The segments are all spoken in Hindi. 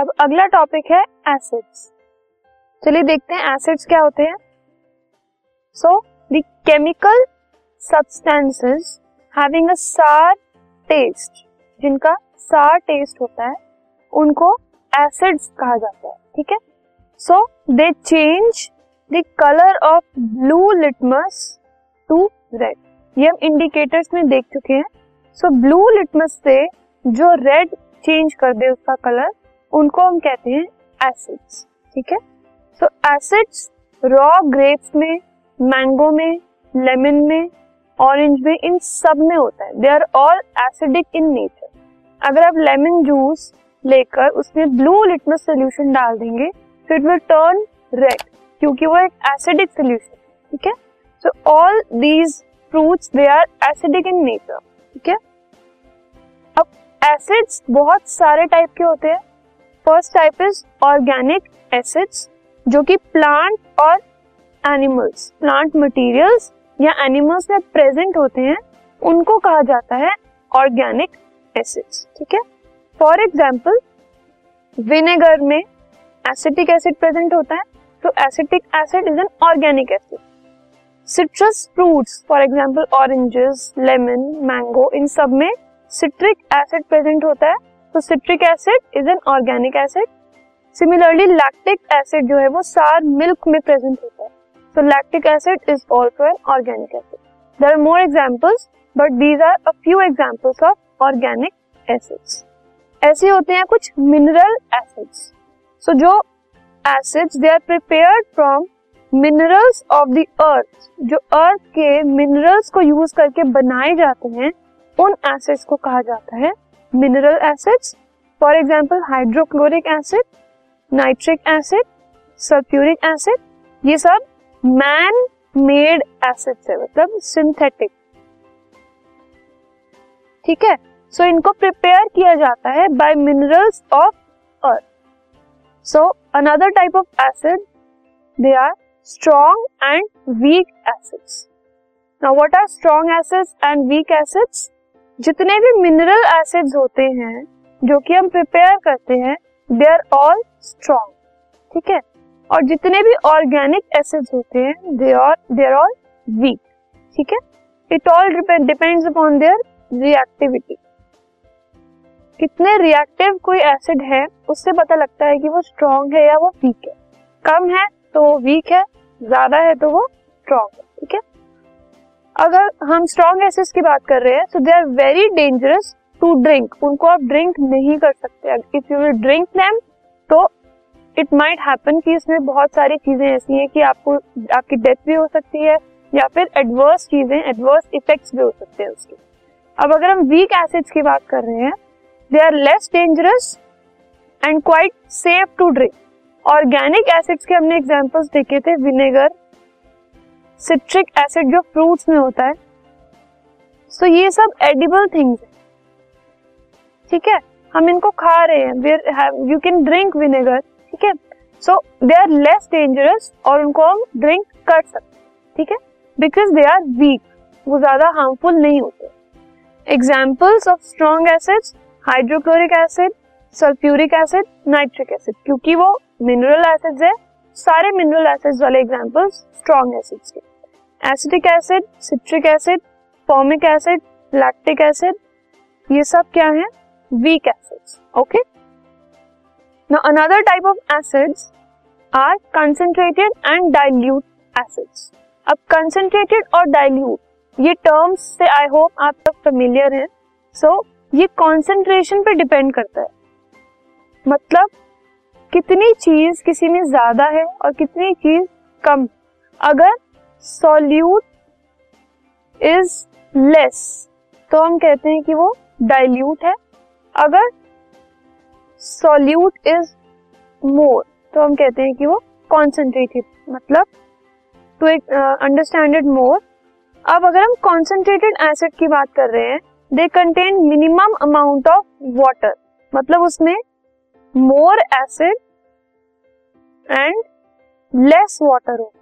अब अगला टॉपिक है एसिड्स चलिए देखते हैं एसिड्स क्या होते हैं. So the chemical substances having a sour taste जिनका सार टेस्ट होता है, उनको एसिड्स कहा जाता है, ठीक है? So they change the colour of blue litmus to red ये हम इंडिकेटर्स में देख चुके हैं. सो ब्लू लिटमस से जो रेड चेंज कर दे उसका कलर उनको हम कहते हैं एसिड्स ठीक है? सो एसिड्स रॉ ग्रेप्स में मैंगो में लेमन में ऑरेंज में, इन सब में होता है। They are all acidic in nature अगर आप लेमन जूस लेकर उसमें ब्लू लिटमस सोल्यूशन डाल देंगे तो इट विल टर्न रेड क्योंकि वो एक एसिडिक सोल्यूशन ठीक है? So all these fruits they are acidic in nature ठीक है? अब एसिड्स बहुत सारे टाइप के होते हैं। First type is organic acids जो कि प्लांट और एनिमल्स प्लांट मटेरियल्स या एनिमल्स में प्रेजेंट होते हैं, उनको कहा जाता है ऑर्गेनिक एसिड्स ठीक है? फॉर एग्ज़ाम्पल विनेगर में एसिटिक एसिड प्रेजेंट होता है तो acetic acid is an organic acid citrus fruits for example oranges lemon mango इन सब में सिट्रिक एसिड प्रेजेंट होता है तो citric acid is an organic acid similarly lactic acid जो है वो सार मिल्क में प्रेजेंट होता है. तो lactic acid is also an organic acid there are more examples but these are a few examples of organic acids ऐसे होते हैं कुछ मिनरल एसिड्स सो जो acids they are prepared from minerals of the earth जो अर्थ के मिनरल्स को यूज़ करके बनाए जाते हैं, उन एसिड्स को कहा जाता है mineral acids for example hydrochloric acid nitric acid sulphuric acid ये सब मैन मेड एसिड्स है मतलब सिंथेटिक ठीक है? सो इनको प्रिपेयर किया जाता है by minerals of earth so another type of acid they are strong and weak acids now what are strong acids and weak acids जितने भी मिनरल एसिड्स होते हैं, जो कि हम प्रिपेयर करते हैं दे आर ऑल स्ट्रॉन्ग ठीक है? और जितने भी ऑर्गेनिक एसिड्स होते हैं they are they are all weak ठीक है? It all depends upon their reactivity कितने रिएक्टिव कोई एसिड है, उससे पता लगता है कि वो स्ट्रॉन्ग है या वो वीक है। कम है तो वो वीक है, ज़्यादा है तो वो स्ट्रॉन्ग है। अगर हम स्ट्रॉन्ग एसिड्स की बात कर रहे हैं तो they are very dangerous to drink उनको आप ड्रिंक नहीं कर सकते। If you will drink them तो इट माइट हैपन कि इसमें बहुत सारी चीज़ें ऐसी हैं कि आपको, आपकी डेथ भी हो सकती है, या फिर एडवर्स चीज़ें एडवर्स इफेक्ट्स भी हो सकते हैं उसके। अब अगर हम वीक एसिड्स की बात कर रहे हैं they are less dangerous and quite safe to drink organic acids के हमने एग्जाम्पल्स देखे थे विनेगर सिट्रिक एसिड जो फ्रूट्स में होता है। सो so, ये सब एडिबल थिंग्स है। ठीक है? हम इनको खा रहे हैं। यू कैन ड्रिंक विनेगर ठीक है? So they are less dangerous और उनको हम ड्रिंक कर सकते ठीक है? बिकॉज़ दे आर वीक वो ज़्यादा हार्मफुल नहीं होते। Examples of strong acids hydrochloric acid sulphuric acid nitric acid क्योंकि वो मिनरल एसिड्स है। सारे मिनरल एसिड्स वाले एग्जाम्पल्स स्ट्रॉन्ग एसिड्स के। Acidic acid citric acid formic acid lactic acid ये सब क्या है? Weak acids okay now another type of acids are concentrated and dilute acids अब कंसंट्रेटेड और डाइल्यूट ये टर्म्स से आई होप आप तक फेमिलियर हैं। सो so, ये कॉन्सेंट्रेशन पे डिपेंड करता है। मतलब कितनी चीज़ किसी में ज़्यादा है और कितनी चीज़ कम अगर सॉल्यूट इज़ लेस तो हम कहते हैं कि वो डाइल्यूट है। अगर सॉल्यूट इज़ मोर तो हम कहते हैं कि वो कॉन्सेंट्रेटेड मतलब टू अंडरस्टैंड इट मोर अब अगर हम कॉन्सेंट्रेटेड एसिड की बात कर रहे हैं they contain minimum amount of water मतलब उसमें more acid and less water हो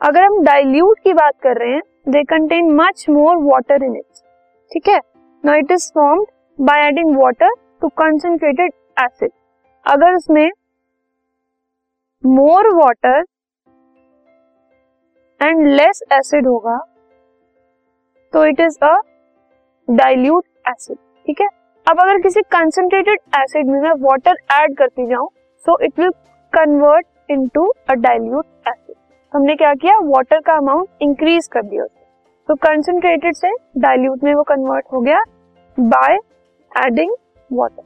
अगर हम डाइल्यूट की बात कर रहे हैं they contain much more water in it ठीक है? Now it is formed by adding water to concentrated acid अगर उसमें more water and less acid होगा तो it is a dilute acid ठीक है? अब अगर किसी कंसेंट्रेटेड एसिड में मैं वाटर ऐड करती जाऊँ so it will convert into a dilute acid हमने क्या किया? वाटर का अमाउंट इंक्रीज कर दिया तो कंसेंट्रेटेड से डाइल्यूट में वो कन्वर्ट हो गया बाय एडिंग वाटर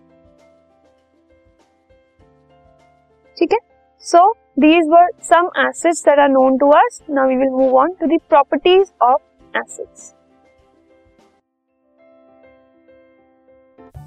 ठीक है? So these were some acids that are known to us now we will move on to the properties of acids